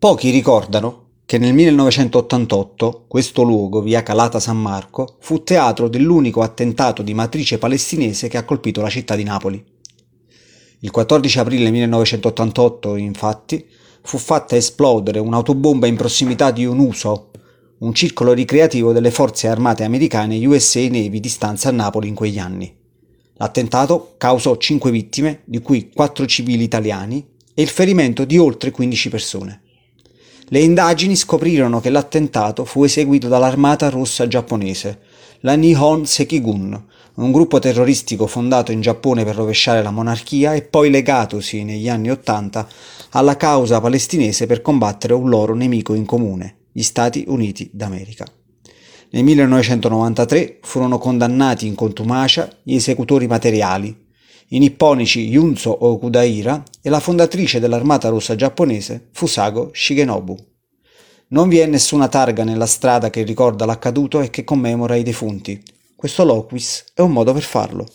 Pochi ricordano che nel 1988 questo luogo, via Calata San Marco, fu teatro dell'unico attentato di matrice palestinese che ha colpito la città di Napoli. Il 14 aprile 1988, infatti, fu fatta esplodere un'autobomba in prossimità di Unuso, un circolo ricreativo delle forze armate americane USA Navy di stanza a Napoli in quegli anni. L'attentato causò 5 vittime, di cui 4 civili italiani, e il ferimento di oltre 15 persone. Le indagini scoprirono che l'attentato fu eseguito dall'Armata Rossa giapponese, la Nihon Sekigun, un gruppo terroristico fondato in Giappone per rovesciare la monarchia e poi legatosi negli anni Ottanta alla causa palestinese per combattere un loro nemico in comune, gli Stati Uniti d'America. Nel 1993 furono condannati in contumacia gli esecutori materiali, i nipponici Yunzo Okudaira e la fondatrice dell'Armata Rossa giapponese Fusago Shigenobu. Non vi è nessuna targa nella strada che ricorda l'accaduto e che commemora i defunti. Questo loquis è un modo per farlo.